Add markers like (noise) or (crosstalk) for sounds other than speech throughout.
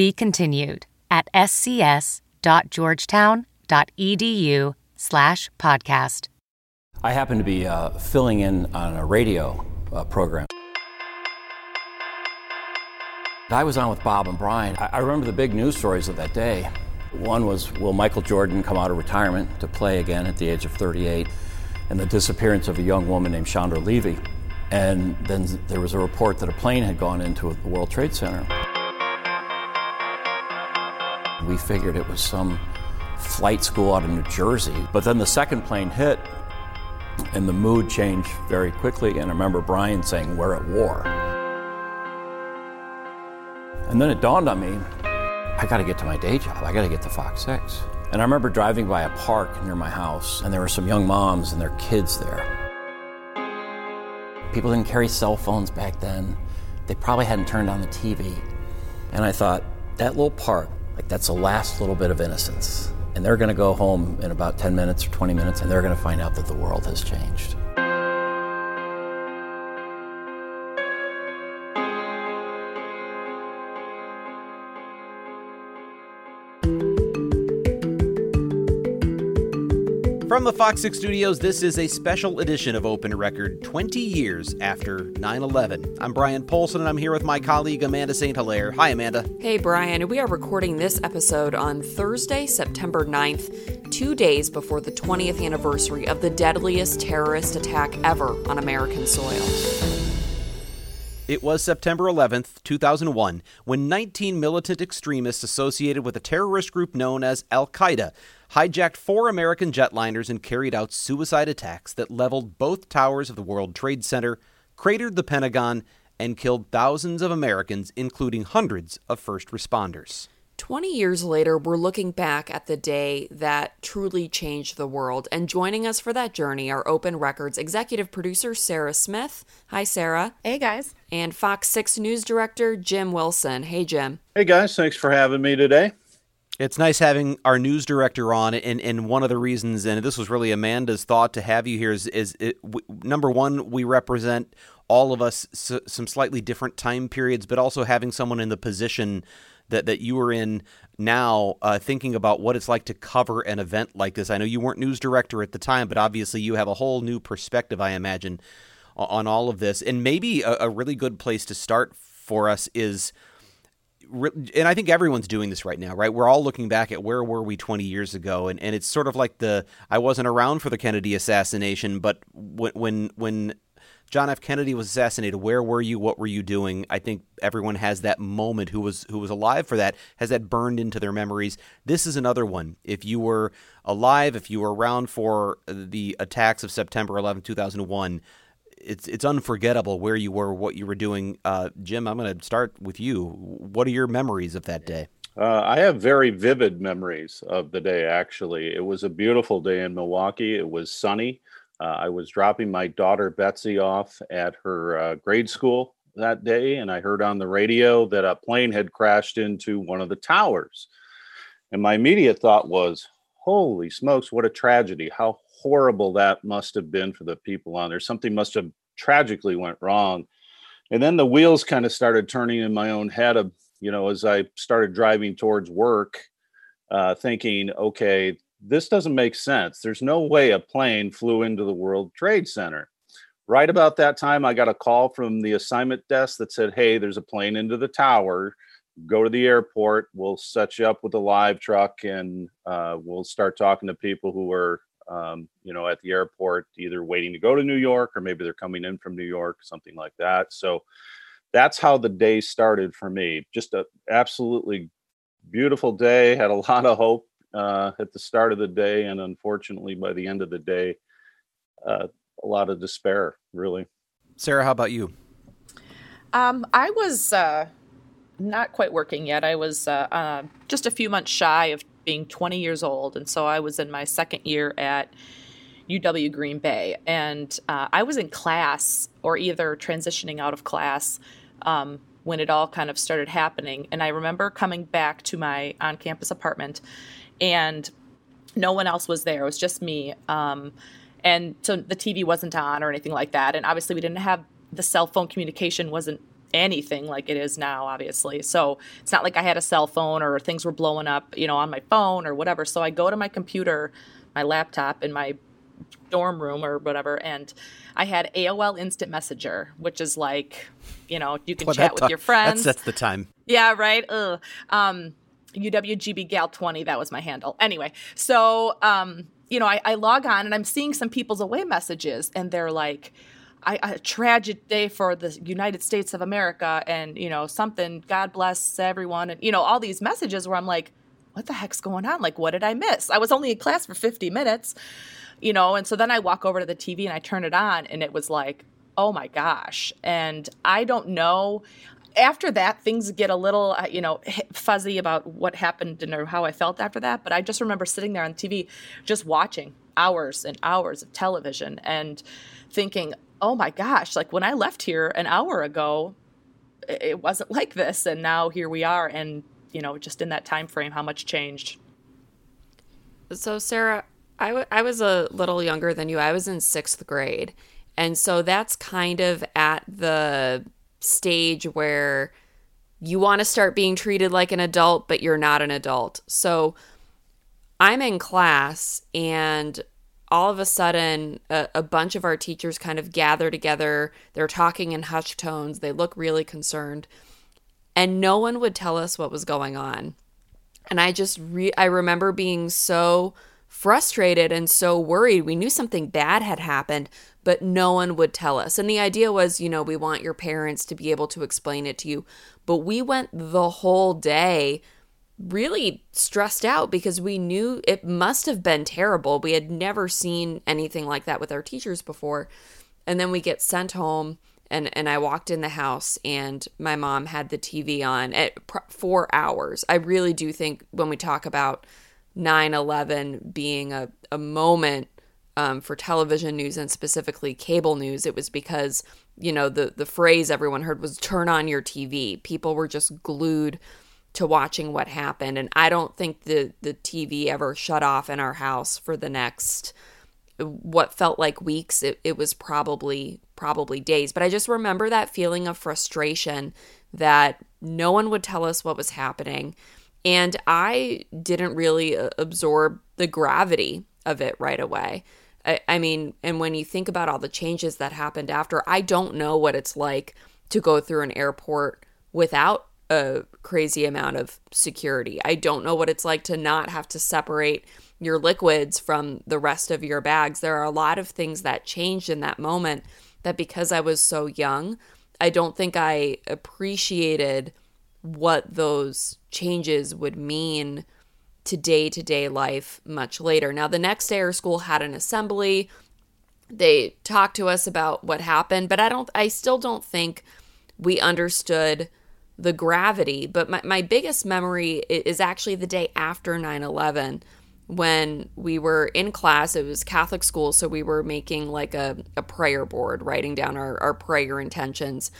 Be continued at scs.georgetown.edu slash podcast. I happen to be uh, filling in on a radio uh, program. I was on with Bob and Brian. I, I remember the big news stories of that day. One was Will Michael Jordan come out of retirement to play again at the age of 38? And the disappearance of a young woman named Chandra Levy. And then there was a report that a plane had gone into the World Trade Center. We figured it was some flight school out of New Jersey. But then the second plane hit, and the mood changed very quickly. And I remember Brian saying, We're at war. And then it dawned on me I got to get to my day job. I got to get to Fox 6. And I remember driving by a park near my house, and there were some young moms and their kids there. People didn't carry cell phones back then. They probably hadn't turned on the TV. And I thought, that little park, like that's the last little bit of innocence. And they're going to go home in about 10 minutes or 20 minutes, and they're going to find out that the world has changed. From the Fox 6 studios, this is a special edition of Open Record 20 years after 9 11. I'm Brian Polcyn, and I'm here with my colleague Amanda St. Hilaire. Hi, Amanda. Hey, Brian. We are recording this episode on Thursday, September 9th, two days before the 20th anniversary of the deadliest terrorist attack ever on American soil. It was September 11th, 2001, when 19 militant extremists associated with a terrorist group known as Al Qaeda hijacked four American jetliners and carried out suicide attacks that leveled both towers of the World Trade Center, cratered the Pentagon, and killed thousands of Americans, including hundreds of first responders. 20 years later, we're looking back at the day that truly changed the world. And joining us for that journey are Open Records executive producer Sarah Smith. Hi, Sarah. Hey, guys. And Fox 6 News Director Jim Wilson. Hey, Jim. Hey, guys. Thanks for having me today. It's nice having our news director on, and, and one of the reasons, and this was really Amanda's thought to have you here, is, is it, w- number one, we represent all of us s- some slightly different time periods, but also having someone in the position that, that you are in now, uh, thinking about what it's like to cover an event like this. I know you weren't news director at the time, but obviously you have a whole new perspective, I imagine, on all of this. And maybe a, a really good place to start for us is – and I think everyone's doing this right now, right? We're all looking back at where were we 20 years ago, and, and it's sort of like the I wasn't around for the Kennedy assassination, but when when when John F. Kennedy was assassinated, where were you? What were you doing? I think everyone has that moment who was who was alive for that has that burned into their memories. This is another one. If you were alive, if you were around for the attacks of September 11, 2001, it's it's unforgettable where you were, what you were doing. Uh, Jim, I'm going to start with you. What are your memories of that day? Uh, I have very vivid memories of the day. Actually, it was a beautiful day in Milwaukee. It was sunny. Uh, I was dropping my daughter Betsy off at her uh, grade school that day, and I heard on the radio that a plane had crashed into one of the towers. And my immediate thought was, "Holy smokes! What a tragedy! How horrible that must have been for the people on there. Something must have tragically went wrong. And then the wheels kind of started turning in my own head of, you know, as I started driving towards work, uh, thinking, okay, this doesn't make sense. There's no way a plane flew into the World Trade Center. Right about that time, I got a call from the assignment desk that said, Hey, there's a plane into the tower. Go to the airport. We'll set you up with a live truck and uh, we'll start talking to people who are um, you know, at the airport, either waiting to go to New York or maybe they're coming in from New York, something like that. So that's how the day started for me. Just a absolutely beautiful day. (laughs) Had a lot of hope uh, at the start of the day, and unfortunately, by the end of the day, uh, a lot of despair. Really. Sarah, how about you? Um, I was uh, not quite working yet. I was uh, uh, just a few months shy of being 20 years old, and so I was in my second year at UW Green Bay, and uh, I was in class or either transitioning out of class um, when it all kind of started happening. And I remember coming back to my on-campus apartment, and no one else was there. It was just me. Um, and so the TV wasn't on or anything like that. And obviously, we didn't have the cell phone communication wasn't anything like it is now obviously. So it's not like i had a cell phone or things were blowing up you know on my phone or whatever. So i go to my computer my laptop in my dorm room or whatever and i had aol instant messenger which is like you know you can well, chat with your friends. that's, that's the time. Yeah right? Ugh. um uwgb gal 20 that was my handle. Anyway so um you know I, I log on and i'm seeing some people's away messages and they're like I, a tragic day for the United States of America and, you know, something, God bless everyone. And, you know, all these messages where I'm like, what the heck's going on? Like, what did I miss? I was only in class for 50 minutes, you know, and so then I walk over to the TV and I turn it on and it was like, oh my gosh. And I don't know. After that, things get a little, uh, you know, fuzzy about what happened and how I felt after that. But I just remember sitting there on TV, just watching hours and hours of television and thinking, oh my gosh, like when I left here an hour ago, it wasn't (laughs) like this. And now here we are. And, you know, just in that time frame, how much changed. So, Sarah, I, w- I was a little younger than you. I was in sixth grade. And so that's kind of at the stage where you want to start being treated like an adult, but you're not an adult. So I'm in class and all of a sudden a, a, bunch of our teachers kind of gather together. They're talking in hushed tones. They look really concerned. And no one would tell us what was going on. And i just re- i remember being so frustrated and so worried. We knew something bad had happened but no one would tell us. And the idea was you know we want your parents to be able to explain it to you. But we went the whole day really stressed out because we knew it must have been terrible. We had never seen anything like that with our teachers before. And then we get sent home and and I walked in the house and my mom had the TV on at 4 hours. I really do think when we talk about 9/11 being a a moment um, for television news and specifically cable news, it was because you know the the phrase everyone heard was "turn on your TV." People were just glued to watching what happened. And I don't think the the TV ever shut off in our house for the next what felt like weeks. It, it was probably probably days. But I just remember that feeling of frustration that no one would tell us what was happening. And I didn't really uh, absorb the gravity of it right away. I, I mean and when you think about all the changes that happened after I don't know what it's like to go through an airport without a crazy amount of security. I don't know what it's like to not have to separate your liquids from the rest of your bags. There are a lot of things that changed in that moment that because I was so young, I don't think I appreciated what those changes would mean to day to day life much later. Now, the next day, our school had an assembly. They talked to us about what happened, but I don't, I still don't think we understood the gravity. But my, my biggest memory is actually the day after 9 11 when we were in class. It was Catholic school, so we were making like a, a prayer board, writing down our, our prayer intentions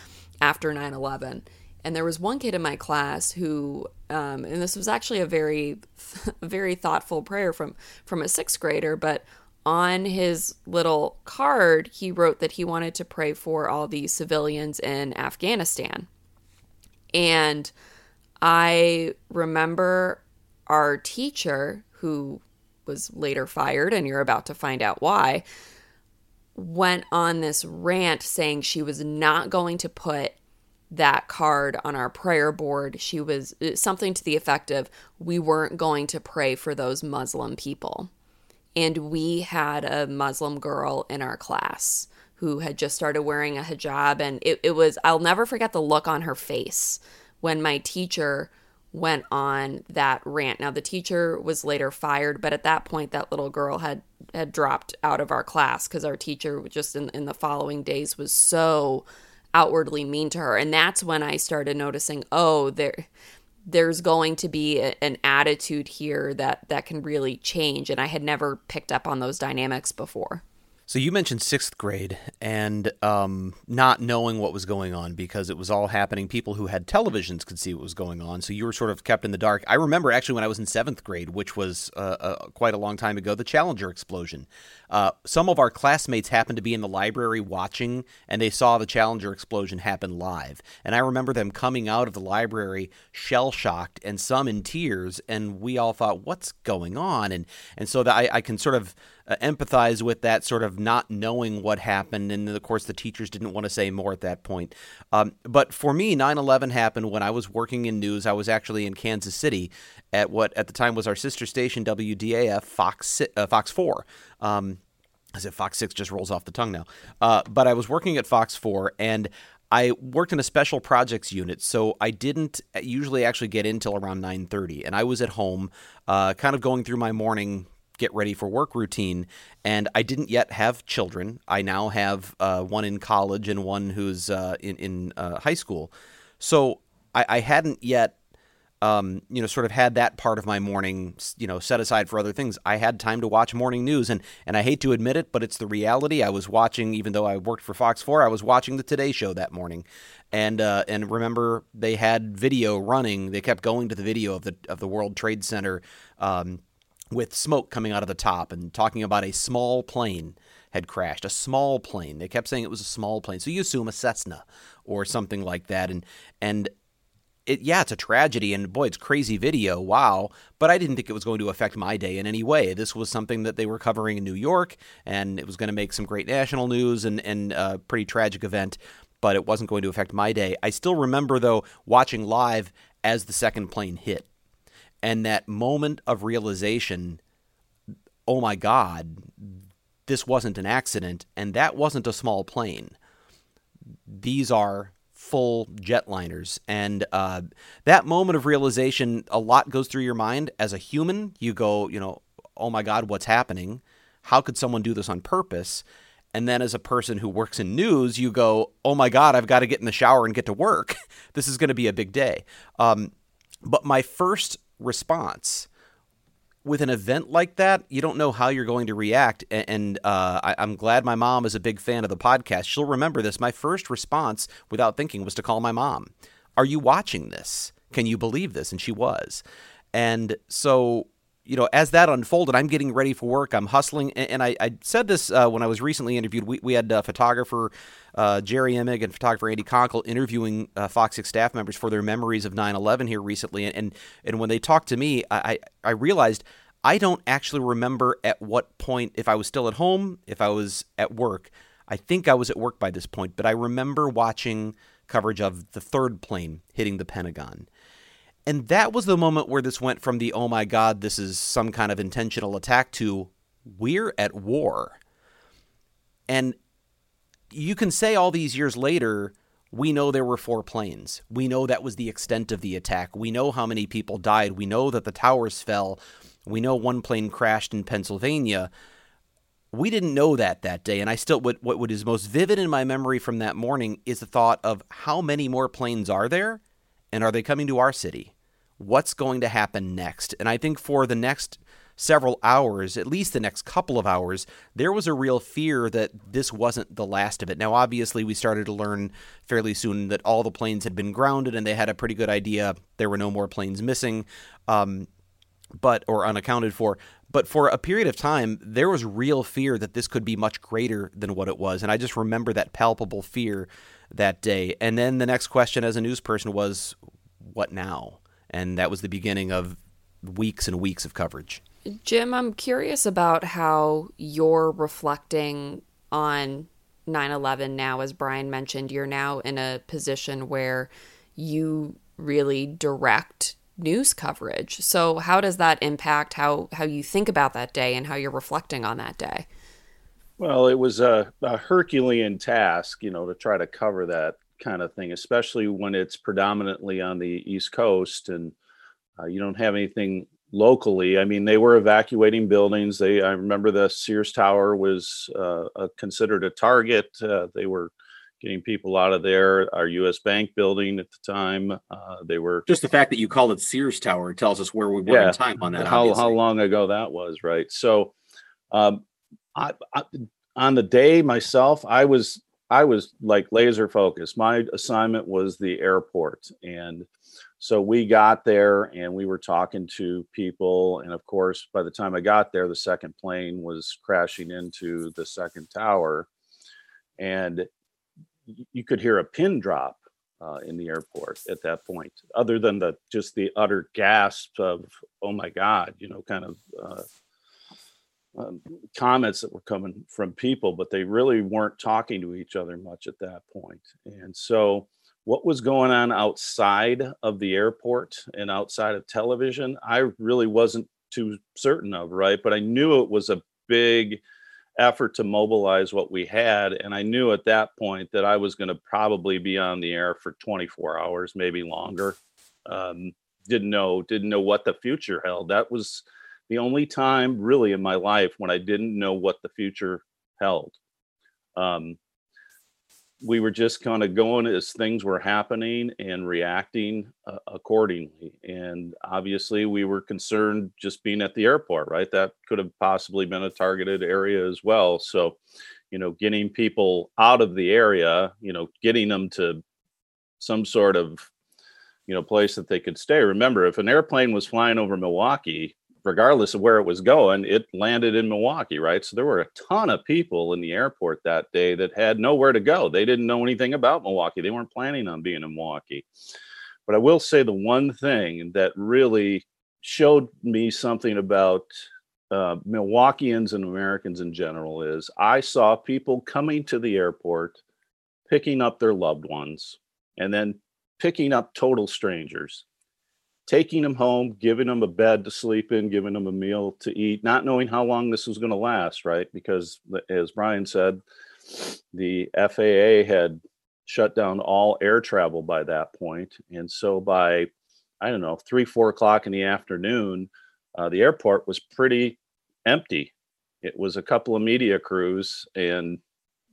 after 9 11. And there was one kid in my class who, um, and this was actually a very, (laughs) very thoughtful prayer from from a sixth grader, but on his little card, he wrote that he wanted to pray for all the civilians in Afghanistan. And I remember our teacher, who was later fired, and you're about to find out why, went on this rant saying she was not going to put that card on our prayer board. She was uh, something to the effect of, we weren't going to pray for those Muslim people. And we had a Muslim girl in our class who had just started wearing a hijab. And it, it was, I'll never forget the look on her face when my teacher went on that rant. Now the teacher was later fired, but at that point that little girl had had dropped out of our class because our teacher just in, in the following days was so outwardly mean to her. And that's when I started noticing, oh, there there's going to be a, an attitude here that that can really change and I had never picked up on those dynamics before. So you mentioned sixth grade and um, not knowing what was going on because it was all happening. People who had televisions could see what was going on, so you were sort of kept in the dark. I remember actually when I was in seventh grade, which was uh, uh, quite a long time ago, the Challenger explosion. Uh, some of our classmates happened to be in the library watching, and they saw the Challenger explosion happen live. And I remember them coming out of the library shell shocked and some in tears, and we all thought, "What's going on?" And and so that I, I can sort of uh, empathize with that sort of not knowing what happened. And of course, the teachers didn't want to say more at that point. Um, but for me, 9 11 happened when I was working in news. I was actually in Kansas City at what at the time was our sister station, WDAF Fox, uh, Fox 4. Um, as if Fox 6 just rolls off the tongue now. Uh, but I was working at Fox 4 and I worked in a special projects unit, so I didn't usually actually get in till around 9:30, and I was at home, uh, kind of going through my morning get ready for work routine. And I didn't yet have children. I now have uh, one in college and one who's uh, in, in uh, high school. So I, I hadn't yet. Um, you know, sort of had that part of my morning, you know, set aside for other things. I had time to watch morning news, and and I hate to admit it, but it's the reality. I was watching, even though I worked for Fox Four, I was watching the Today Show that morning, and uh, and remember they had video running. They kept going to the video of the of the World Trade Center um, with smoke coming out of the top and talking about a small plane had crashed. A small plane. They kept saying it was a small plane. So you assume a Cessna or something like that. And and it yeah, it's a tragedy and boy, it's crazy video. Wow. But I didn't think it was going to affect my day in any way. This was something that they were covering in New York and it was going to make some great national news and, and a pretty tragic event, but it wasn't going to affect my day. I still remember though watching live as the second plane hit and that moment of realization oh my god this wasn't an accident and that wasn't a small plane. These are full jetliners and uh, that moment of realization a lot goes through your mind. As a human you go you know oh my god what's happening? How could someone do this on purpose? And then as a person who works in news you go oh my god i've got to get in the shower and get to work. (laughs) This is going to be a big day. Um, but my first response. With an event like that, you don't know how you're going to react. And uh, I, I'm glad my mom is a big fan of the podcast. She'll remember this. My first response, without thinking, was to call my mom. Are you watching this? Can you believe this? And she was. And so you know, as that unfolded, I'm getting ready for work. I'm hustling, and, and I, I, said this uh, when I was recently interviewed. We, we had photographer uh, Jerry Emig and photographer Andy Conkle interviewing uh, Fox 6 staff members for their memories of 9/11 here recently, and and, and when they talked to me, I, I realized I don't actually remember at what point, if I was still at home, if I was at work. I think I was at work by this point, but I remember watching coverage of the third plane hitting the Pentagon. And that was the moment where this went from the, oh my God, this is some kind of intentional attack to, we're at war. And you can say all these years later, we know there were four planes. We know that was the extent of the attack. We know how many people died. We know that the towers fell. We know one plane crashed in Pennsylvania. We didn't know that that day. And I still, what, what is most vivid in my memory from that morning is the thought of how many more planes are there? And are they coming to our city? What's going to happen next. And I think for the next several hours, at least the next couple of hours, there was a real fear that this wasn't the last of it. Now, obviously, we started to learn fairly soon that all the planes had been grounded and they had a pretty good idea there were no more planes missing. Um, but or unaccounted for. But for a period of time, there was real fear that this could be much greater than what it was, and I just remember that palpable fear that day. And then the next question, as a news person, was, "What now?" And that was the beginning of weeks and weeks of coverage. Jim, I'm curious about how you're reflecting on 9 11 now. As Brian mentioned, you're now in a position where you really direct news coverage. So, how does that impact how, how you think about that day and how you're reflecting on that day? Well, it was a, a Herculean task, you know, to try to cover that kind of thing, especially when it's predominantly on the East Coast and uh, you don't have anything locally. I mean, they were evacuating buildings. They, I remember the Sears Tower was uh, a, considered a target. Uh, they were getting people out of there. Our U.S. Bank building at the time, uh, they were just the fact that you called it Sears Tower tells us where we were yeah, in time on that. How obviously. how long ago that was, right? So, um, I, I, on the day myself, I was I was like laser focused. My assignment was the airport, and so we got there and we were talking to people. And of course by the time i got there the second plane was crashing into the second tower. And you could hear a pin drop uh, in the airport at that point other than the just the utter gasp of oh my god you know kind of uh, um, comments that were coming from people but they really weren't talking to each other much at that point. and so what was going on outside of the airport and outside of television, I really wasn't too certain of, right? But I knew it was a big effort to mobilize what we had. And I knew at that point that I was going to probably be on the air for 24 hours, maybe longer. Um, didn't know, didn't know what the future held. That was the only time really in my life when I didn't know what the future held. Um, we were just kind of going as things were happening and reacting uh, accordingly. And obviously, we were concerned just being at the airport, right? That could have possibly been a targeted area as well. So, you know, getting people out of the area, you know, getting them to some sort of, you know, place that they could stay. Remember, if an airplane was flying over Milwaukee, regardless of where it was going, it landed in Milwaukee, right? So there were a ton of people in the airport that day that had nowhere to go. They didn't know anything about Milwaukee. They weren't planning on being in Milwaukee. But I will say the one thing that really showed me something about uh, Milwaukeeans and Americans in general is I saw people coming to the airport, picking up their loved ones, and then picking up total strangers taking them home, giving them a bed to sleep in, giving them a meal to eat, not knowing how long this was going to last, right? Because as Brian said, the FAA had shut down all air travel by that point. And so by, I don't know, three, four o'clock in the afternoon, uh, the airport was pretty empty. It was a couple of media crews and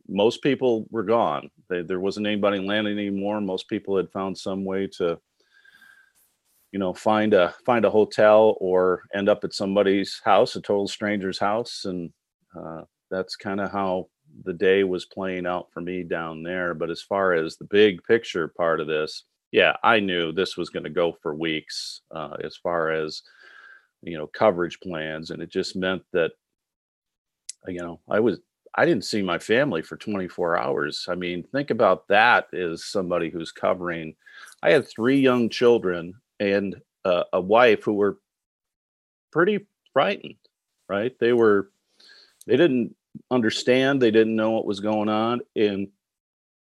most people were gone. They, there wasn't anybody landing anymore. Most people had found some way to you know find a find a hotel or end up at somebody's house a total stranger's house and uh, that's kind of how the day was playing out for me down there. But as far as the big picture part of this yeah i knew this was going to go for weeks uh, as far as you know coverage plans and it just meant that you know i was i didn't see my family for 24 hours. I mean think about that as somebody who's covering i had three young children and uh, a wife who were pretty frightened right? They were they didn't understand they didn't know what was going on and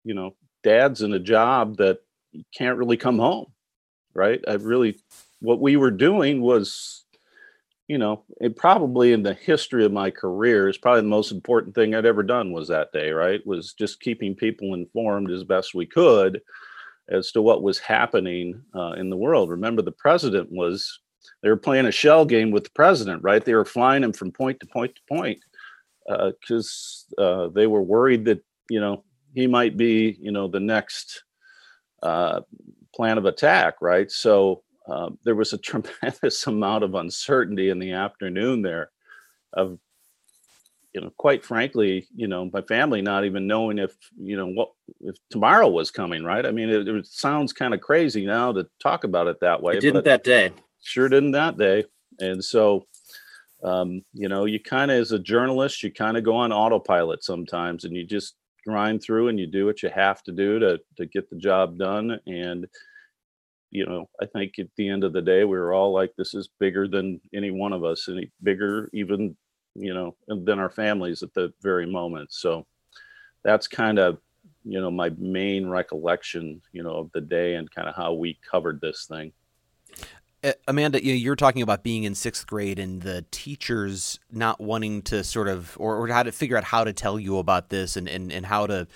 you know dad's in a job that you can't really come home right? I really what we were doing was you know it probably in the history of my career is probably the most important thing i'd ever done was that day right? Was just keeping people informed as best we could as to what was happening uh, in the world. Remember, the president was, they were playing a shell game with the president, right? They were flying him from point to point to point because uh, uh, they were worried that, you know, he might be, you know, the next uh, plan of attack, right? So um, there was a (laughs) tremendous amount of uncertainty in the afternoon there of you know, quite frankly, you know, my family not even knowing if, you know, what if tomorrow was coming, right? I mean, it, it sounds kind of crazy now to talk about it that way. It didn't that day. Sure didn't that day. And so, um, you know, you kind of, as a journalist, you kind of go on autopilot sometimes and you just grind through and you do what you have to do to, to get the job done. And, you know, I think at the end of the day, we were all like, this is bigger than any one of us, any bigger even you know, and than our families at the very moment. So that's kind of, you know, my main recollection, you know, of the day and kind of how we covered this thing. Amanda, you're talking about being in sixth grade and the teachers not wanting to sort of, or, or how to figure out how to tell you about this and, and, and how to,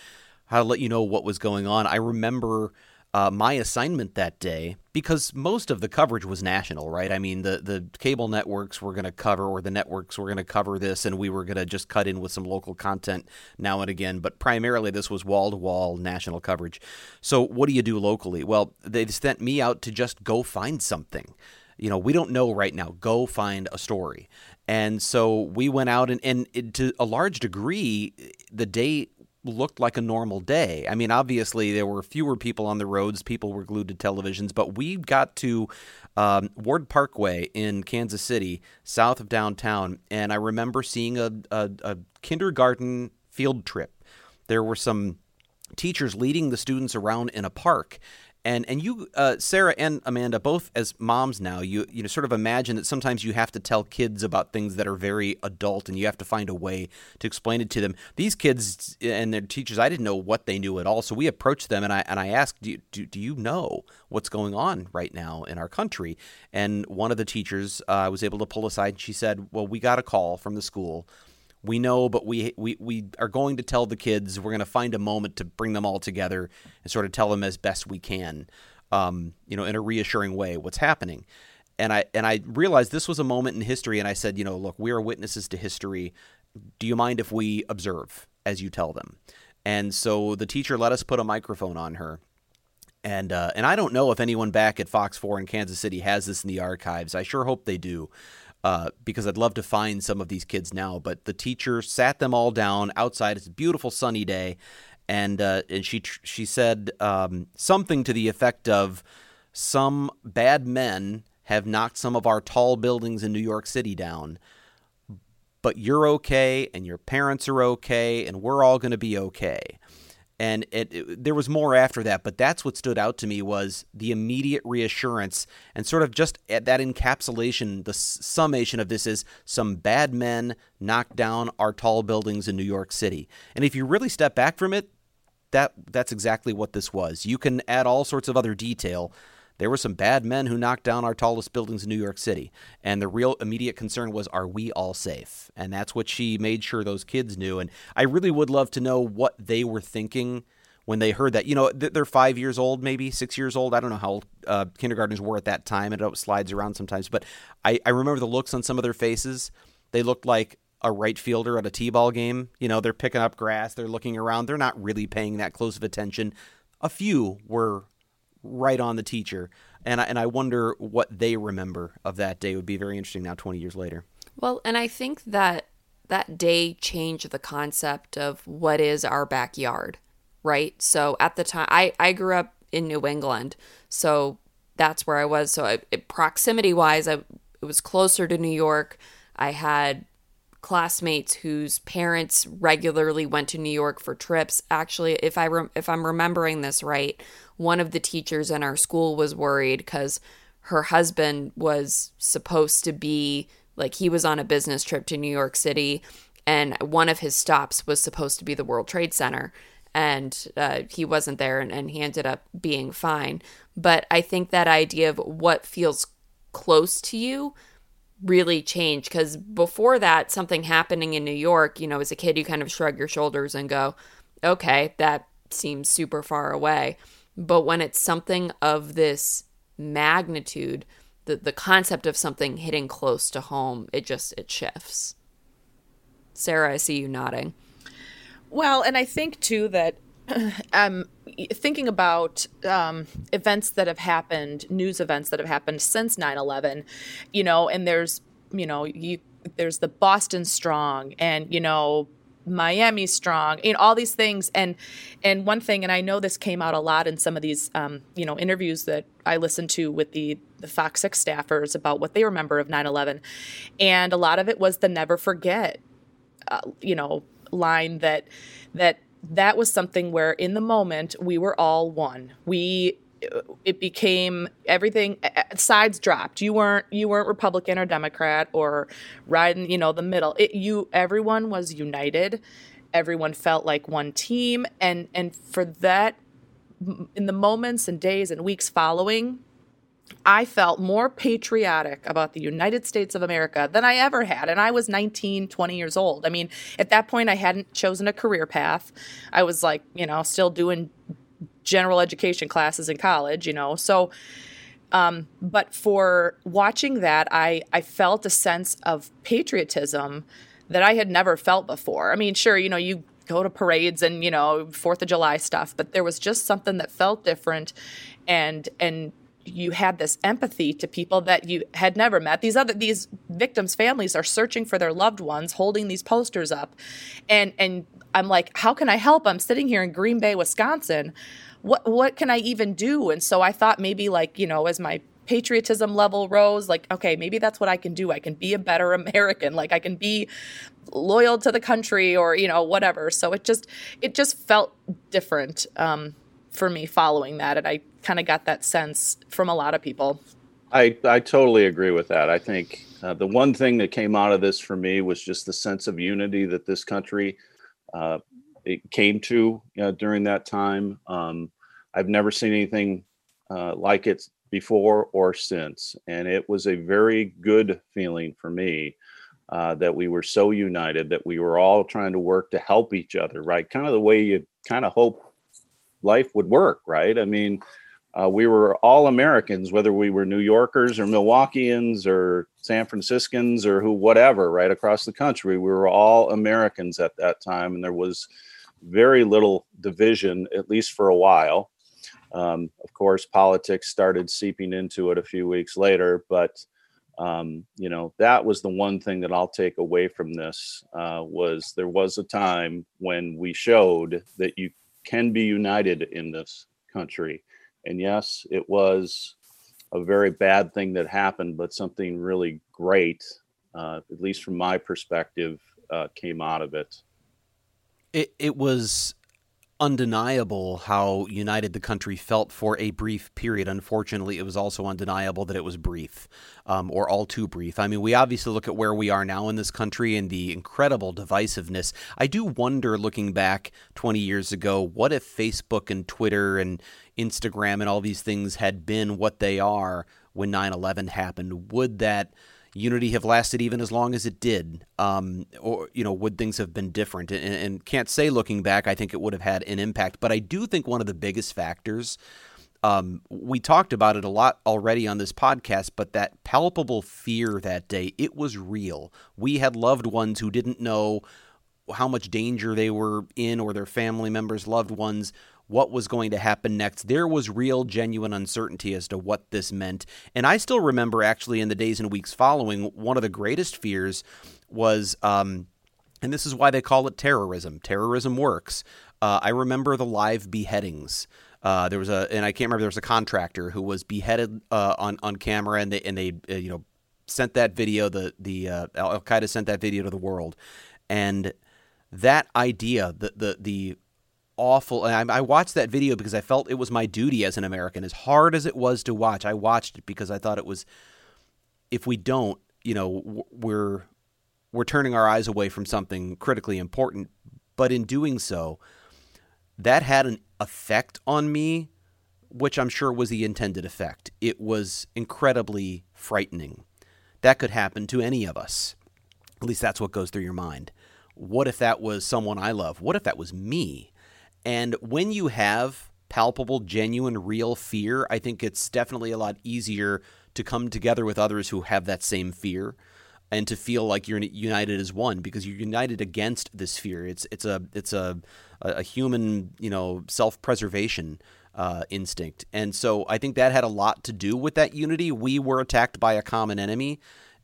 how to let you know what was going on. I remember uh, my assignment that day because most of the coverage was national, right? I mean, the the cable networks were going to cover, or the networks were going to cover this, and we were going to just cut in with some local content now and again. But primarily, this was wall to wall national coverage. So, what do you do locally? Well, they sent me out to just go find something. You know, we don't know right now. Go find a story. And so we went out, and, and to a large degree, the day looked like a normal day. I mean, obviously there were fewer people on the roads, people were glued to televisions, but we got to um, Ward Parkway in Kansas City, south of downtown, and I remember seeing a, a, a kindergarten field trip. There were some teachers leading the students around in a park and and you uh, Sarah and Amanda both as moms now you you know sort of imagine that sometimes you have to tell kids about things that are very adult and you have to find a way to explain it to them. These kids and their teachers I didn't know what they knew at all. So we approached them and I and I asked do you, do, do you know what's going on right now in our country? And one of the teachers uh, was able to pull aside and she said well we got a call from the school we know, but we, we, we are going to tell the kids, we're going to find a moment to bring them all together and sort of tell them as best we can, um, you know, in a reassuring way what's happening. And I, and I realized this was a moment in history, and I said, you know, look, we are witnesses to history. Do you mind if we observe as you tell them? And so the teacher let us put a microphone on her. And, uh, and I don't know if anyone back at Fox 4 in Kansas City has this in the archives. I sure hope they do uh, because I'd love to find some of these kids now. But the teacher sat them all down outside. It's a beautiful sunny day, and uh, and she she said um, something to the effect of, "Some bad men have knocked some of our tall buildings in New York City down." But you're okay, and your parents are okay, and we're all going to be okay and it, it, there was more after that but that's what stood out to me was the immediate reassurance and sort of just that encapsulation the summation of this is some bad men knocked down our tall buildings in New York City. And if you really step back from it that that's exactly what this was. You can add all sorts of other detail there were some bad men who knocked down our tallest buildings in New York City. And the real immediate concern was, are we all safe? And that's what she made sure those kids knew. And I really would love to know what they were thinking when they heard that. You know, they're five years old, maybe six years old. I don't know how old uh, kindergartners were at that time. It slides around sometimes. But I, I remember the looks on some of their faces. They looked like a right fielder at a t-ball game. You know, they're picking up grass, they're looking around, they're not really paying that close of attention. A few were right on the teacher. And I, and I wonder what they remember of that day. It would be very interesting now, 20 years later. Well, and I think that that day changed the concept of what is our backyard, right? So at the time, I, I grew up in New England. So that's where I was. So proximity wise, I, it was closer to New York. I had classmates whose parents regularly went to New York for trips. Actually, if I rem- if I'm remembering this right, one of the teachers in our school was worried cuz her husband was supposed to be like he was on a business trip to New York City and one of his stops was supposed to be the World Trade Center and uh, he wasn't there and, and he ended up being fine. But I think that idea of what feels close to you really changed because before that, something happening in New York, you know, as a kid, you kind of shrug your shoulders and go, okay, that seems super far away. But when it's something of this magnitude, the, the concept of something hitting close to home, it just it shifts. Sarah, I see you nodding. Well, and I think too that (clears throat) um, thinking about um, events that have happened, news events that have happened since 9/11, you know, and there's, you know, you there's the Boston Strong, and you know, Miami Strong, you know, all these things, and and one thing, and I know this came out a lot in some of these, um, you know, interviews that I listened to with the the Fox Six staffers about what they remember of 9/11, and a lot of it was the never forget, uh, you know, line that that that was something where in the moment we were all one. We it became everything sides dropped you weren't you weren't republican or democrat or in you know the middle it, you everyone was united everyone felt like one team and and for that in the moments and days and weeks following I felt more patriotic about the United States of America than I ever had. And I was 19, 20 years old. I mean, at that point, I hadn't chosen a career path. I was like, you know, still doing general education classes in college, you know. So, um, but for watching that, I, I felt a sense of patriotism that I had never felt before. I mean, sure, you know, you go to parades and, you know, Fourth of July stuff, but there was just something that felt different and and you had this empathy to people that you had never met these other these victims families are searching for their loved ones holding these posters up and and i'm like how can i help i'm sitting here in green bay wisconsin what what can I even do? And so I thought maybe like, you know, as my patriotism level rose, like, okay, maybe that's what I can do. I can be a better American. Like I can be loyal to the country or, you know, whatever. So it just it just felt different um, for me following that. And I kind of got that sense from a lot of people. I, I totally agree with that. I think uh, the one thing that came out of this for me was just the sense of unity that this country uh, it came to uh, during that time. Um, I've never seen anything uh, like it before or since, and it was a very good feeling for me uh, that we were so united that we were all trying to work to help each other. Right, kind of the way you kind of hope life would work. Right, I mean. Uh, we were all Americans, whether we were New Yorkers or Milwaukeeans or San Franciscans or who, whatever, right across the country. We were all Americans at that time, and there was very little division, at least for a while. Um, of course, politics started seeping into it a few weeks later, but um, you know that was the one thing that I'll take away from this uh, was there was a time when we showed that you can be united in this country, and yes, it was a very bad thing that happened, but something really great, uh, at least from my perspective, uh, came out of it. It it was undeniable how united the country felt for a brief period. Unfortunately, it was also undeniable that it was brief um, or all too brief. I mean, we obviously look at where we are now in this country and the incredible divisiveness. I do wonder, looking back 20 years ago, what if Facebook and Twitter and Instagram and all these things had been what they are when 9 11 happened? Would that Unity have lasted even as long as it did? Um, or, you know, would things have been different? And, and, can't say looking back, I think it would have had an impact. But I do think one of the biggest factors, um, we talked about it a lot already on this podcast, but that palpable fear that day, it was real. We had loved ones who didn't know how much danger they were in or their family members, loved ones what was going to happen next. There was real, genuine uncertainty as to what this meant. And I still remember, actually, in the days and weeks following, one of the greatest fears was, um, and this is why they call it terrorism. Terrorism works. Uh, I remember the live beheadings. Uh, there was a, and I can't remember. There was a contractor who was beheaded uh, on on camera, and they and they uh, you know sent that video. The the uh, Al Qaeda sent that video to the world, and that idea, the the the awful. I, I watched that video because I felt it was my duty as an American. As hard as it was to watch, I watched it because I thought it was. If we don't, you know, we're we're turning our eyes away from something critically important. But in doing so, that had an effect on me, which I'm sure was the intended effect. It was incredibly frightening. That could happen to any of us. At least that's what goes through your mind. What if that was someone I love? What if that was me? And when you have palpable, genuine, real fear, I think it's definitely a lot easier to come together with others who have that same fear and to feel like you're united as one because you're united against this fear. It's it's a it's a a human you know self preservation uh, instinct, and so I think that had a lot to do with that unity. We were attacked by a common enemy,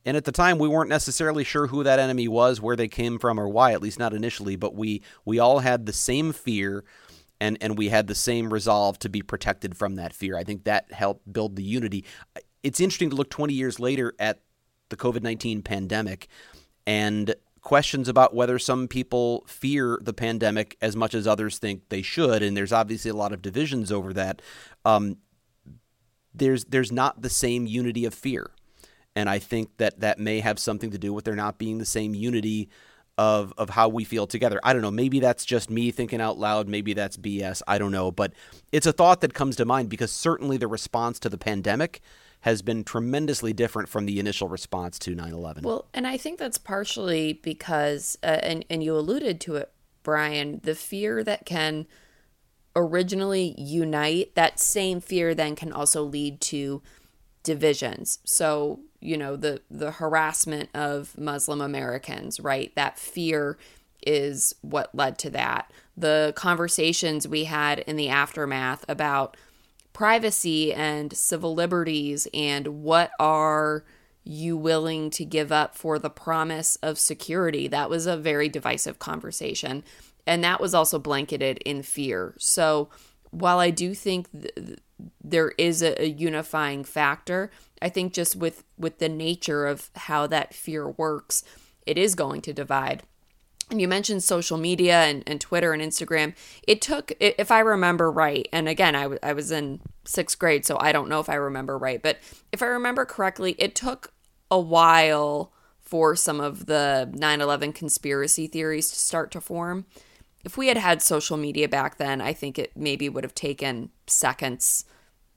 and at the time, we weren't necessarily sure who that enemy was, where they came from, or why, at least not initially, but we, we all had the same fear and, and we had the same resolve to be protected from that fear. I think that helped build the unity. It's interesting to look 20 years later at the COVID 19 pandemic and questions about whether some people fear the pandemic as much as others think they should. And there's obviously a lot of divisions over that. Um, there's there's not the same unity of fear. And I think that that may have something to do with there not being the same unity of of how we feel together. I don't know. Maybe that's just me thinking out loud. Maybe that's BS. I don't know. But it's a thought that comes to mind because certainly the response to the pandemic has been tremendously different from the initial response to 9/11. Well, and I think that's partially because uh, and and you alluded to it, Brian, the fear that can originally unite, that same fear then can also lead to divisions. So, you know, the the harassment of Muslim Americans, right? That fear is what led to that. The conversations we had in the aftermath about privacy and civil liberties and what are you willing to give up for the promise of security? That was a very divisive conversation. And that was also blanketed in fear. So while I do think th- there is a, a unifying factor, I think just with, with the nature of how that fear works, it is going to divide. And you mentioned social media and, and Twitter and Instagram. It took, if I remember right, and again, I, w- I was in sixth grade, so I don't know if I remember right, but if I remember correctly, it took a while for some of the 9 11 conspiracy theories to start to form. If we had had social media back then, I think it maybe would have taken seconds,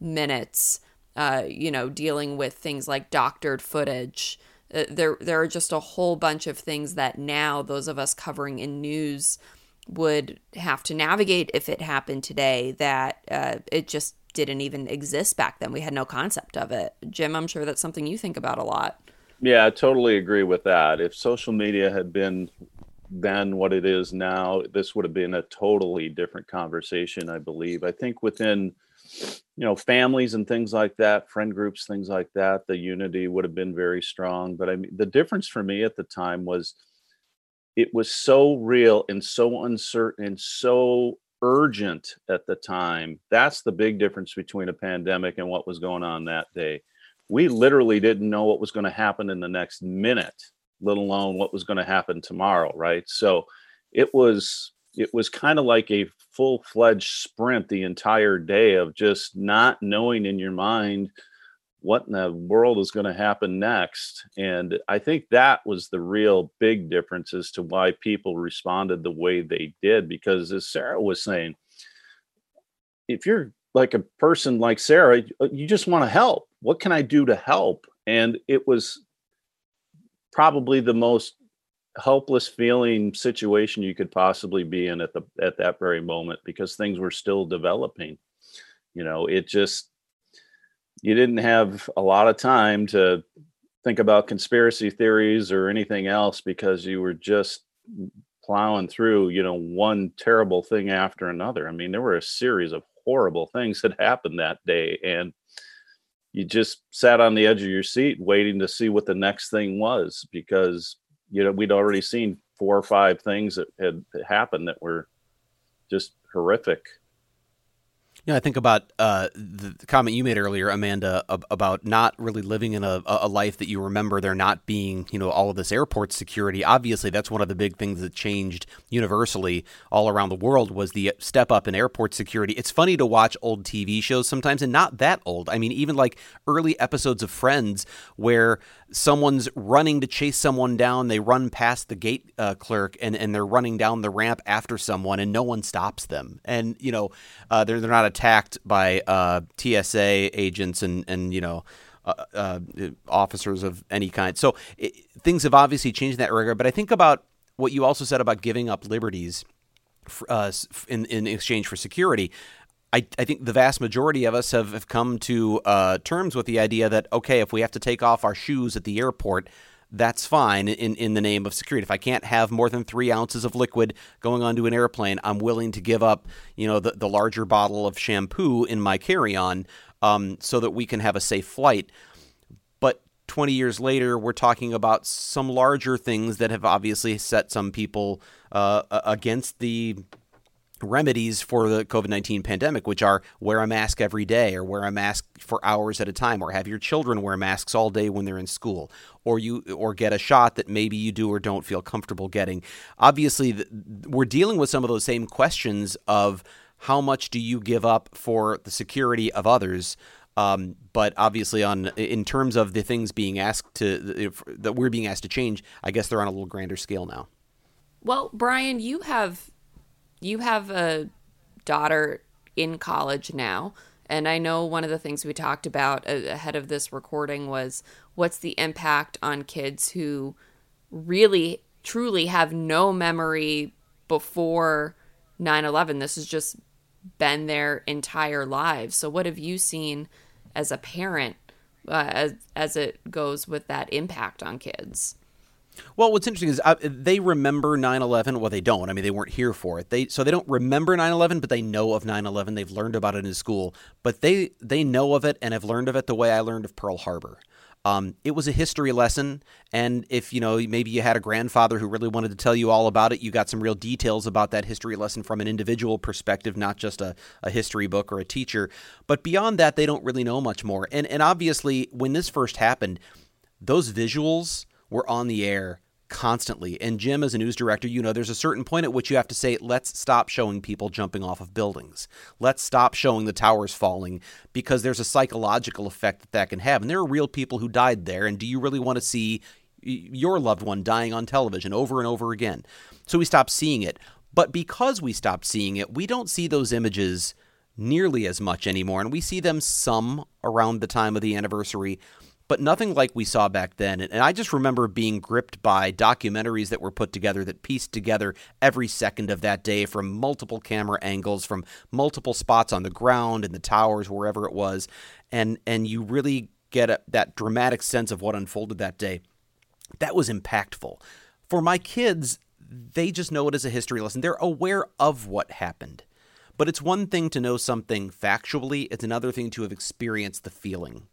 minutes, uh, you know, dealing with things like doctored footage. Uh, there, there are just a whole bunch of things that now those of us covering in news would have to navigate if it happened today that uh, it just didn't even exist back then. We had no concept of it. Jim, I'm sure that's something you think about a lot. Yeah, I totally agree with that. If social media had been then what it is now, this would have been a totally different conversation, I believe. I think within you know families and things like that friend groups things like that the unity would have been very strong but i mean the difference for me at the time was it was so real and so uncertain and so urgent at the time. That's the big difference between a pandemic and what was going on that day. We literally didn't know what was going to happen in the next minute, let alone what was going to happen tomorrow, right? So it was it was kind of like a full-fledged sprint the entire day of just not knowing in your mind what in the world is going to happen next. And i think that was the real big difference as to why people responded the way they did because as sarah was saying if you're like a person like sarah uh, you just want to help. What can i do to help? And it was probably the most helpless feeling situation you could possibly be in at the at that very moment because things were still developing you know it just you didn't have a lot of time to think about conspiracy theories or anything else because you were just plowing through, you know, one terrible thing after another. I mean, there were a series of horrible things that happened that day and you just sat on the edge of your seat waiting to see what the next thing was because you know we'd already seen four or five things that had happened that were just horrific you know, I think about uh, the, comment you made earlier, Amanda, about not really living in a, a, life that you remember there not being, you know, all of this airport security. Obviously, that's one of the big things that changed universally all around the world was the step up in airport security. It's funny to watch old TV shows sometimes, and not that old. I mean, even like early episodes of Friends where someone's running to chase someone down. They run past the gate uh, clerk and, and they're running down the ramp after someone, and no one stops them. And you know, uh, they're they're not attacked by uh, TSA agents and and you know. Uh, uh, officers of any kind. So it, things have obviously changed in that regard. But I think about what you also said about giving up liberties uh, in in exchange for security. I, I think the vast majority of us have, have come to uh, terms with the idea that, okay, if we have to take off our shoes at the airport, that's fine in, in the name of security. If I can't have more than three ounces of liquid going onto an airplane, I'm willing to give up, you know, the, the larger bottle of shampoo in my carry-on um, so that we can have a safe flight. But 20 years later, we're talking about some larger things that have obviously set some people uh, against the remedies for the COVID 19 pandemic, which are wear a mask every day or wear a mask for hours at a time or have your children wear masks all day when they're in school or you or get a shot that maybe you do or don't feel comfortable getting. Obviously, we're dealing with some of those same questions of how much do you give up for the security of others. Um, but obviously, on in terms of the things being asked to that we're being asked to change, I guess they're on a little grander scale now. Well, Bryan, you have you have a daughter in college now. And I know one of the things we talked about ahead of this recording was what's the impact on kids who really, truly have no memory before 9 11. This has just been their entire lives. So, what have you seen as a parent uh, as as it goes with that impact on kids? Well, what's interesting is uh, they remember 9/11. Well, they don't. I mean, they weren't here for it. They so they don't remember 9/11, but they know of 9/11. They've learned about it in school, but they they know of it and have learned of it the way I learned of Pearl Harbor. Um, it was a history lesson, and if you know maybe you had a grandfather who really wanted to tell you all about it, you got some real details about that history lesson from an individual perspective, not just a, a history book or a teacher. But beyond that, they don't really know much more. And and obviously, when this first happened, those visuals were on the air constantly. And Jim, as a news director, you know there's a certain point at which you have to say, let's stop showing people jumping off of buildings. Let's stop showing the towers falling because there's a psychological effect that that can have. And there are real people who died there. And do you really want to see your loved one dying on television over and over again? So we stopped seeing it. But because we stopped seeing it, we don't see those images nearly as much anymore. And we see them some around the time of the anniversary but nothing like we saw back then. And I just remember being gripped by documentaries that were put together that pieced together every second of that day from multiple camera angles, from multiple spots on the ground and the towers, wherever it was. And, and you really get a, that dramatic sense of what unfolded that day. That was impactful. For my kids, they just know it as a history lesson. They're aware of what happened. But it's one thing to know something factually, it's another thing to have experienced the feeling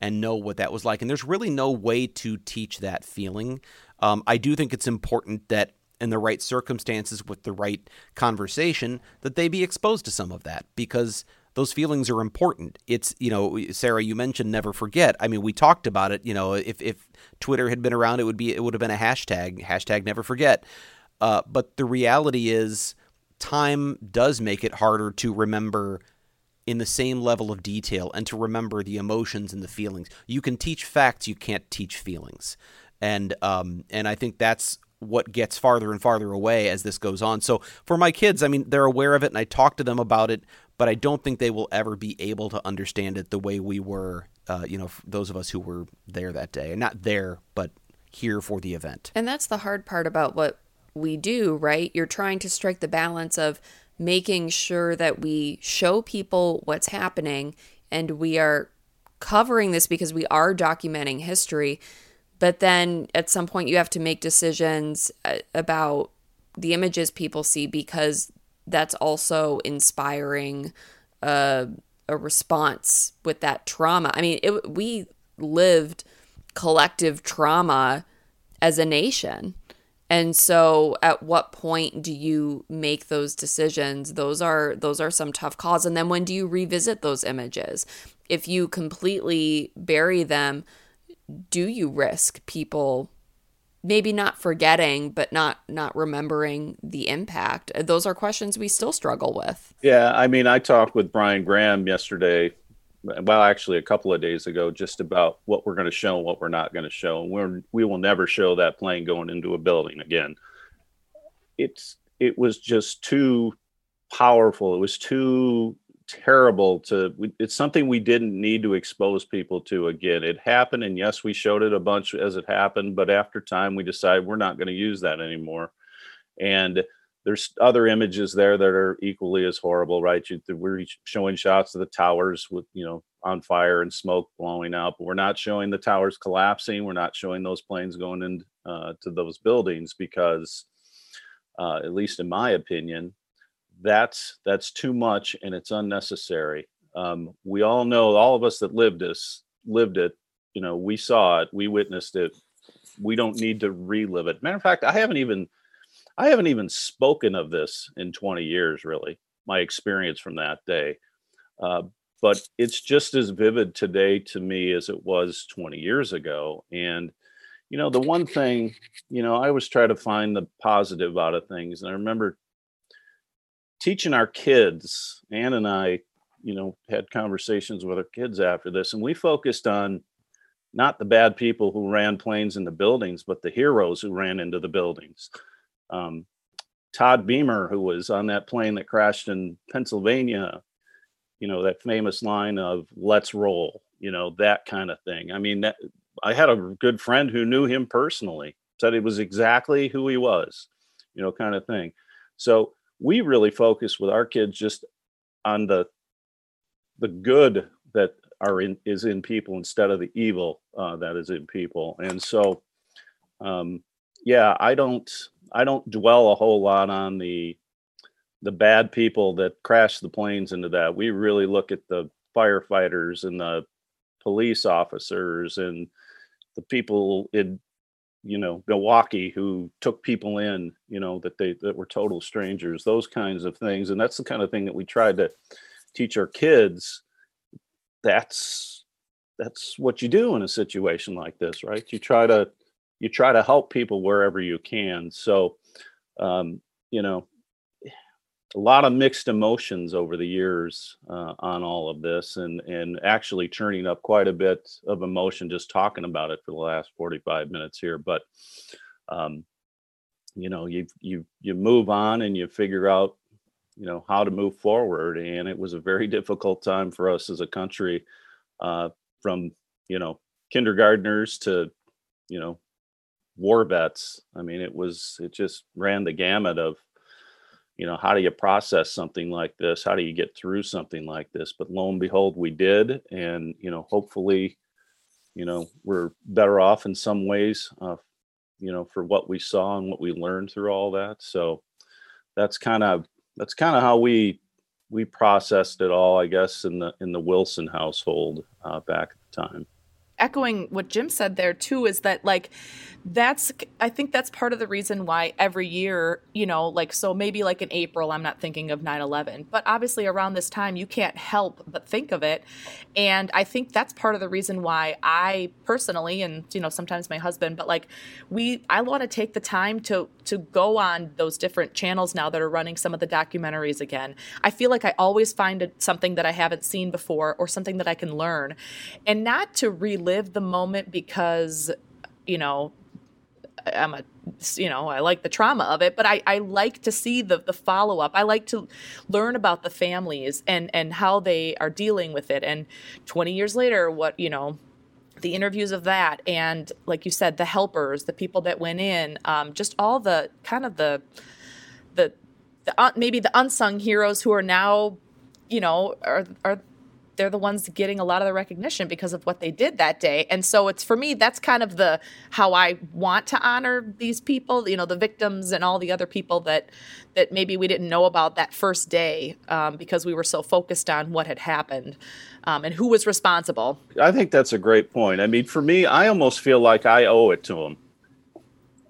and know what that was like. And there's really no way to teach that feeling. Um, I do think it's important that in the right circumstances with the right conversation that they be exposed to some of that because those feelings are important. It's, you know, Sarah, you mentioned never forget. I mean, we talked about it, you know, if, if Twitter had been around, it would be, it would have been a hashtag, hashtag never forget. Uh, but the reality is time does make it harder to remember in the same level of detail and to remember the emotions and the feelings. You can teach facts, you can't teach feelings. And um, and I think that's what gets farther and farther away as this goes on. So for my kids, I mean, they're aware of it and I talk to them about it, but I don't think they will ever be able to understand it the way we were, uh, you know, those of us who were there that day. And not there, but here for the event. And that's the hard part about what we do, right? You're trying to strike the balance of making sure that we show people what's happening and we are covering this because we are documenting history. But then at some point, you have to make decisions uh, about the images people see because that's also inspiring a, a response with that trauma. I mean, it, we lived collective trauma as a nation. And so at what point do you make those decisions? Those are those are some tough calls and then when do you revisit those images? If you completely bury them, do you risk people maybe not forgetting but not not remembering the impact? Those are questions we still struggle with. Yeah, I mean, I talked with Brian Graham yesterday well actually a couple of days ago just about what we're going to show and what we're not going to show and we're we will never show that plane going into a building again. It's it was just too powerful. It was too terrible to it's something we didn't need to expose people to again. It happened and yes we showed it a bunch as it happened but after time we decided we're not going to use that anymore. And there's other images there that are equally as horrible, right? You, we're showing shots of the towers with, you know, on fire and smoke blowing up. We're not showing the towers collapsing. We're not showing those planes going into uh, those buildings because, uh, at least in my opinion, that's that's too much and it's unnecessary. Um, we all know, all of us that lived this, lived it. You know, we saw it, we witnessed it. We don't need to relive it. Matter of fact, I haven't even I haven't even spoken of this in 20 years, really, my experience from that day. Uh, but it's just as vivid today to me as it was 20 years ago. And, you know, the one thing, you know, I always try to find the positive out of things. And I remember teaching our kids, Ann and I, you know, had conversations with our kids after this, and we focused on not the bad people who ran planes into buildings, but the heroes who ran into the buildings um, Todd Beamer, who was on that plane that crashed in Pennsylvania, you know, that famous line of let's roll, you know, that kind of thing. I mean, that, I had a good friend who knew him personally, said it was exactly who he was, you know, kind of thing. So we really focus with our kids just on the the good that are in is in people instead of the evil uh, that is in people. And so, um, yeah, I don't I don't dwell a whole lot on the the bad people that crash the planes into that. We really look at the firefighters and the police officers and the people in you know Milwaukee who took people in you know that they that were total strangers those kinds of things. And that's the kind of thing that we tried to teach our kids. That's that's what you do in a situation like this right? You try to you try to help people wherever you can. So um, you know a lot of mixed emotions over the years uh, on all of this and and actually churning up quite a bit of emotion just talking about it for the last 45 minutes here. But um, you know you you you move on and you figure out you know how to move forward. And it was a very (laughs) difficult time for us as a country uh, from you know kindergartners to you know war vets. I mean it was it just ran the gamut of you know how do you process something like this? How do you get through something like this? But lo and behold we did. And you know hopefully you know we're better off in some ways uh, you know for what we saw and what we learned through all that. So that's kind of that's kind of how we we processed it all i guess in the in the wilson household uh, back at the time echoing what Jim said there too is that like that's I think that's part of the reason why every year, you know, like so maybe like in April I'm not thinking of 9/11, but obviously around this time you can't help but think of it. And I think that's part of the reason why I personally and you know sometimes my husband, but like we I want to take the time to to go on those different channels now that are running some of the documentaries again. I feel like I always find something that I haven't seen before or something that I can learn. And not to relive the moment because you know I'm a you know I like the trauma of it, but I, I like to see the the follow up. I like to learn about the families and and how they are dealing with it. And 20 years later, what you know the interviews of that and like you said the helpers the people that went in um, just all the kind of the the, the uh, maybe the unsung heroes who are now you know are are they're the ones getting a lot of the recognition because of what they did that day. And so it's for me, that's kind of the how I want to honor these people, you know, the victims and all the other people that that maybe we didn't know about that first day um, because we were so focused on what had happened um, and who was responsible. I think that's a great point. I mean, for me, I almost feel like I owe it to them.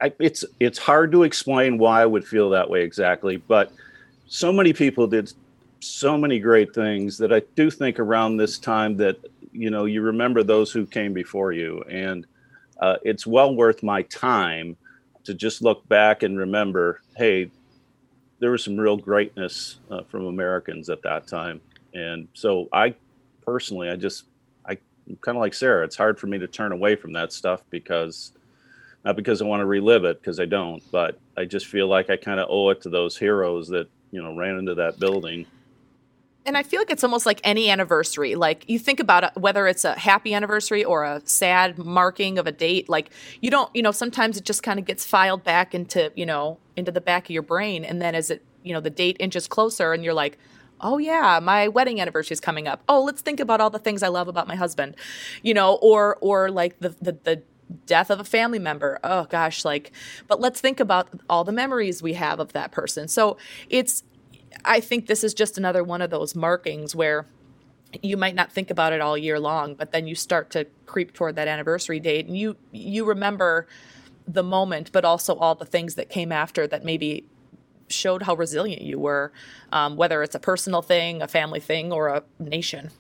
I, it's it's hard to explain why I would feel that way exactly, but so many people did so many great things that I do think around this time that you know you remember those who came before you, and uh, it's well worth my time to just look back and remember, hey, there was some real greatness uh, from Americans at that time, and so I personally, I just I kind of like Sarah. It's hard for me to turn away from that stuff because not because I want to relive it because I don't, but I just feel like I kind of owe it to those heroes that you know ran into that building and I feel like it's almost like any anniversary. Like you think about it, whether it's a happy anniversary or a sad marking of a date, like you don't, you know, sometimes it just kind of gets filed back into, you know, into the back of your brain. And then as it, you know, the date inches closer and you're like, oh yeah, my wedding anniversary is coming up. Oh, let's think about all the things I love about my husband, you know, or, or like the, the, the, death of a family member. Oh gosh, like, but let's think about all the memories we have of that person. So it's I think this is just another one of those markings where you might not think about it all year long, but then you start to creep toward that anniversary date and you you remember the moment, but also all the things that came after that maybe showed how resilient you were, um, whether it's a personal thing, a family thing, or a nation.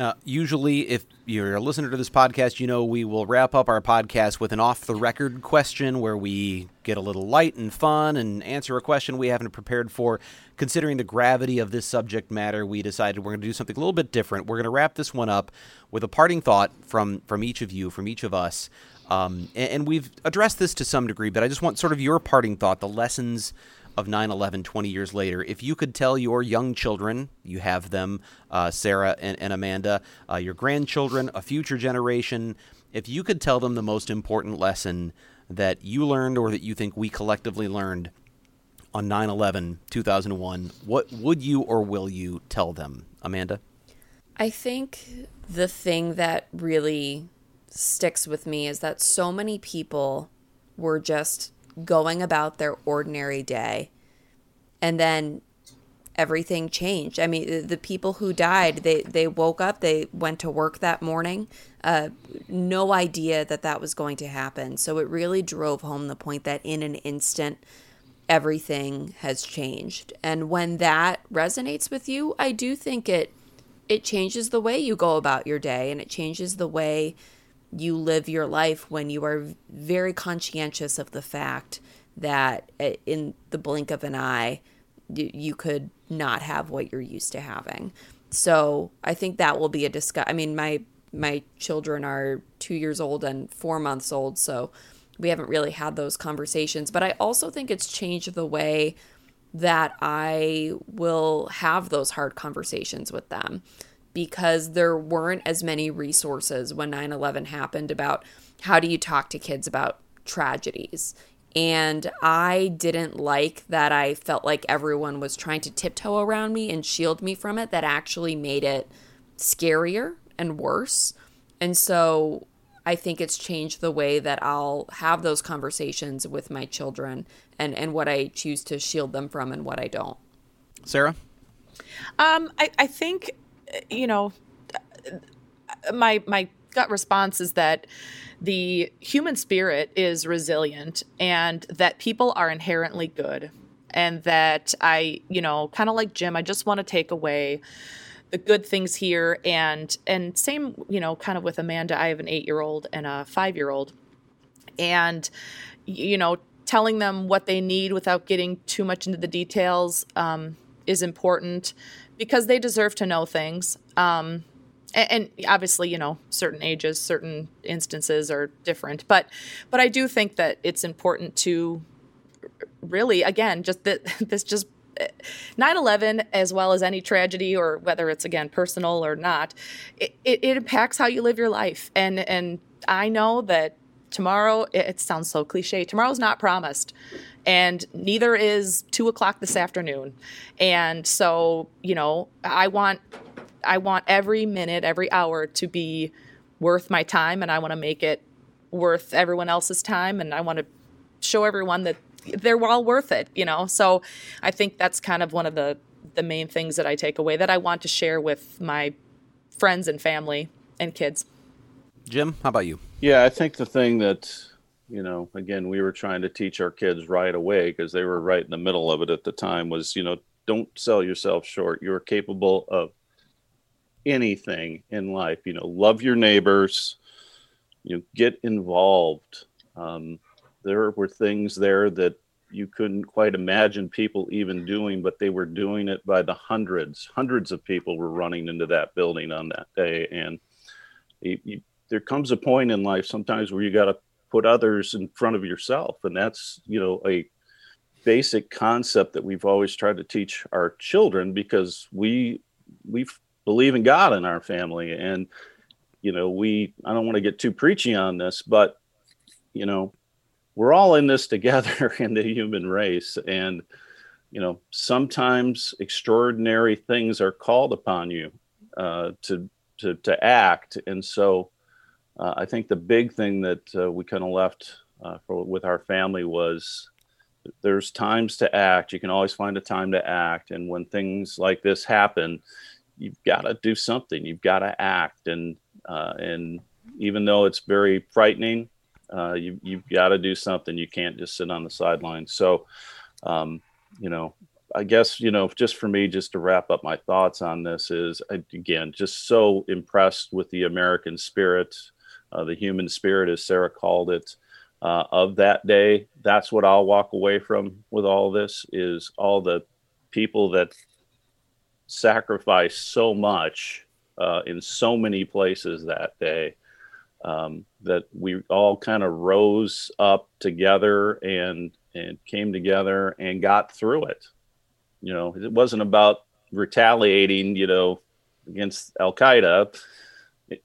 Uh, usually, if you're a listener to this podcast, you know we will wrap up our podcast with an off the record question where we get a little light and fun and answer a question we haven't prepared for. Considering the gravity of this subject matter, we decided we're going to do something a little bit different. We're going to wrap this one up with a parting thought from, from each of you, from each of us. Um, and, and we've addressed this to some degree, but I just want sort of your parting thought, the lessons of 9 11 20 years later, if you could tell your young children, you have them, uh, Sarah and, and Amanda, uh, your grandchildren, a future generation, if you could tell them the most important lesson that you learned or that you think we collectively learned on 9 11 2001, what would you or will you tell them, Amanda? I think the thing that really sticks with me is that so many people were just going about their ordinary day and then everything changed. I mean, the people who died, they they woke up, they went to work that morning, uh, no idea that that was going to happen. So it really drove home the point that in an instant, everything has changed. And when that resonates with you, I do think it it changes the way you go about your day, and it changes the way you live your life when you are very conscientious of the fact that uh, in the blink of an eye you could not have what you're used to having. So I think that will be a discuss. I mean, my my children are two years old and four months old, so we haven't really had those conversations. But I also think it's changed the way that I will have those hard conversations with them because there weren't as many resources when 9 11 happened about how do you talk to kids about tragedies and I didn't like that I felt like everyone was trying to tiptoe around me and shield me from it. That actually made it scarier and worse. And so I think it's changed the way that I'll have those conversations with my children and, and what I choose to shield them from and what I don't. Sarah? Um, I, I think, you know, my, my gut response is that the human spirit is resilient and that people are inherently good and that I, you know, kind of like Jim, I just want to take away the good things here and and same, you know, kind of with Amanda, I have an 8-year-old and a 5-year-old. And you know, telling them what they need without getting too much into the details um, is important because they deserve to know things. Um, and, obviously you know certain ages certain instances are different but but i do think that it's important to really again just that (laughs) this just 9-11 as well as any tragedy or whether it's again personal or not it, it, it impacts how you live your life and and i know that tomorrow it, sounds so cliche tomorrow's not promised and neither is two o'clock this afternoon and so you know i want I want every minute, every hour to be worth my time, and I want to make it worth everyone else's time, and I want to show everyone that they're all worth it. You know, so I think that's kind of one of the the main things that I take away that I want to share with my friends and family and kids. Jim, how about you? Yeah, I think the thing that you know, again, we were trying to teach our kids right away because they were right in the middle of it at the time was, you know, don't sell yourself short. You're capable of anything in life. You know, love your neighbors. You know, get involved. Um, there were things there that you couldn't quite imagine people even doing, but they were doing it by the hundreds. Hundreds of people were running into that building on that day, and you, you, there comes a point in life sometimes where you got to put others in front of yourself, and that's you know a basic concept that we've always tried to teach our children because we we've believe in God in our family. And, you know, we, I don't want to get too preachy on this, but, you know, we're all in this (laughs) together in the human race. And, you know, sometimes extraordinary things are called upon you uh, to, to, to act. And so uh, I think the big thing that uh, we kind of left uh, for, with our family was there's times to act. You can always find a time to act. And when things like this happen, you've got to do something. You've got to act, and uh, and even though it's very frightening, uh, you you've got to do something. You can't just sit on the sidelines. So, um, you know, I guess you know, just for me, just to wrap up my thoughts on this is again, just so impressed with the American spirit, uh, the human spirit, as Sarah called it. Uh, of that day, that's what I'll walk away from with all this is all the people that sacrificed so much uh, in so many places that day um, that we all kind of rose up together and and came together and got through it. You know, it wasn't about retaliating, you know, against Al Qaeda.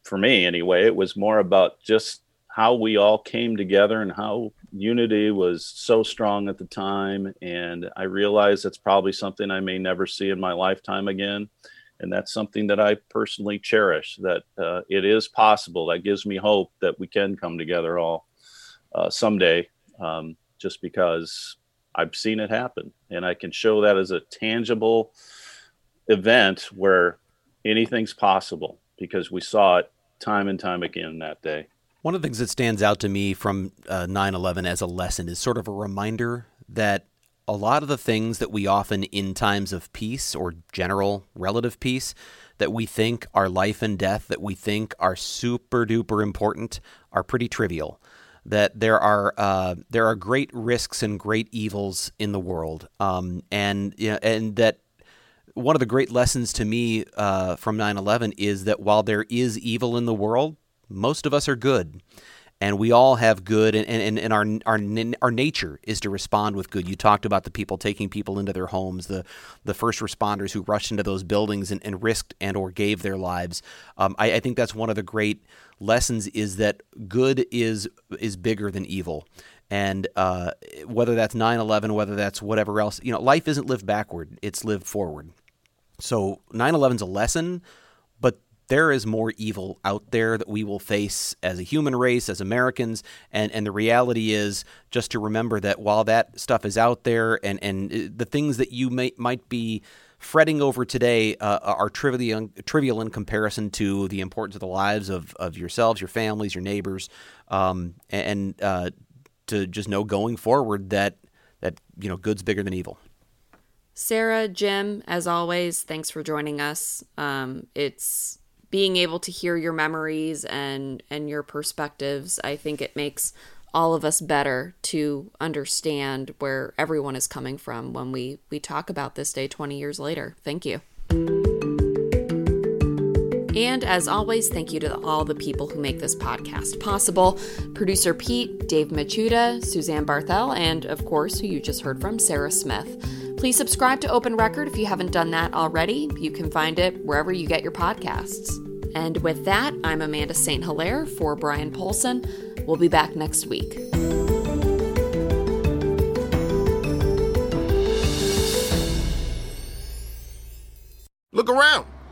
For me, anyway, it was more about just how we all came together and how unity was so strong at the time. And I realize that's probably something I may never see in my lifetime again. And that's something that I personally cherish that uh, it is possible. That gives me hope that we can come together all uh, someday, um, just because I've seen it happen. And I can show that as a tangible event where anything's possible because we saw it time and time again that day. One of the things that stands out to me from uh, 9 11 as a lesson is sort of a reminder that a lot of the things that we often, in times of peace or general relative peace, that we think are life and death, that we think are super duper important, are pretty trivial. That there are uh, there are great risks and great evils in the world, um, and you know, and that one of the great lessons to me uh, from 9/11 is that while there is evil in the world, most of us are good. And we all have good and, and, and our, our our nature is to respond with good. You talked about the people taking people into their homes the the first responders who rushed into those buildings and, and risked and or gave their lives. Um, I, I, think that's one of the great lessons is that good is is bigger than evil. And uh, whether that's 9-11 whether that's whatever else you know life isn't lived backward it's lived forward so 9-11 is a lesson but there is more evil out there that we will face as a human race, as Americans, and and the reality is just to remember that while that stuff is out there, and and the things that you may might be fretting over today uh, are trivial trivial in comparison to the importance of the lives of of yourselves, your families, your neighbors, um, and uh, to just know going forward that that you know good's bigger than evil. Sarah, Jim, as always, thanks for joining us. Um, it's being able to hear your memories and and your perspectives. I think it makes all of us better to understand where everyone is coming from when we we talk about this day 20 years later. Thank you and as always, thank you to all the people who make this podcast possible producer Pete, Dave Machuda, Suzanne Barthel, and of course, who you just heard from, Sarah Smith. Please subscribe to Open Record if you haven't done that already. You can find it wherever you get your podcasts. And with that, I'm Amanda St. Hilaire for Bryan Polcyn. We'll be back next week. Look around.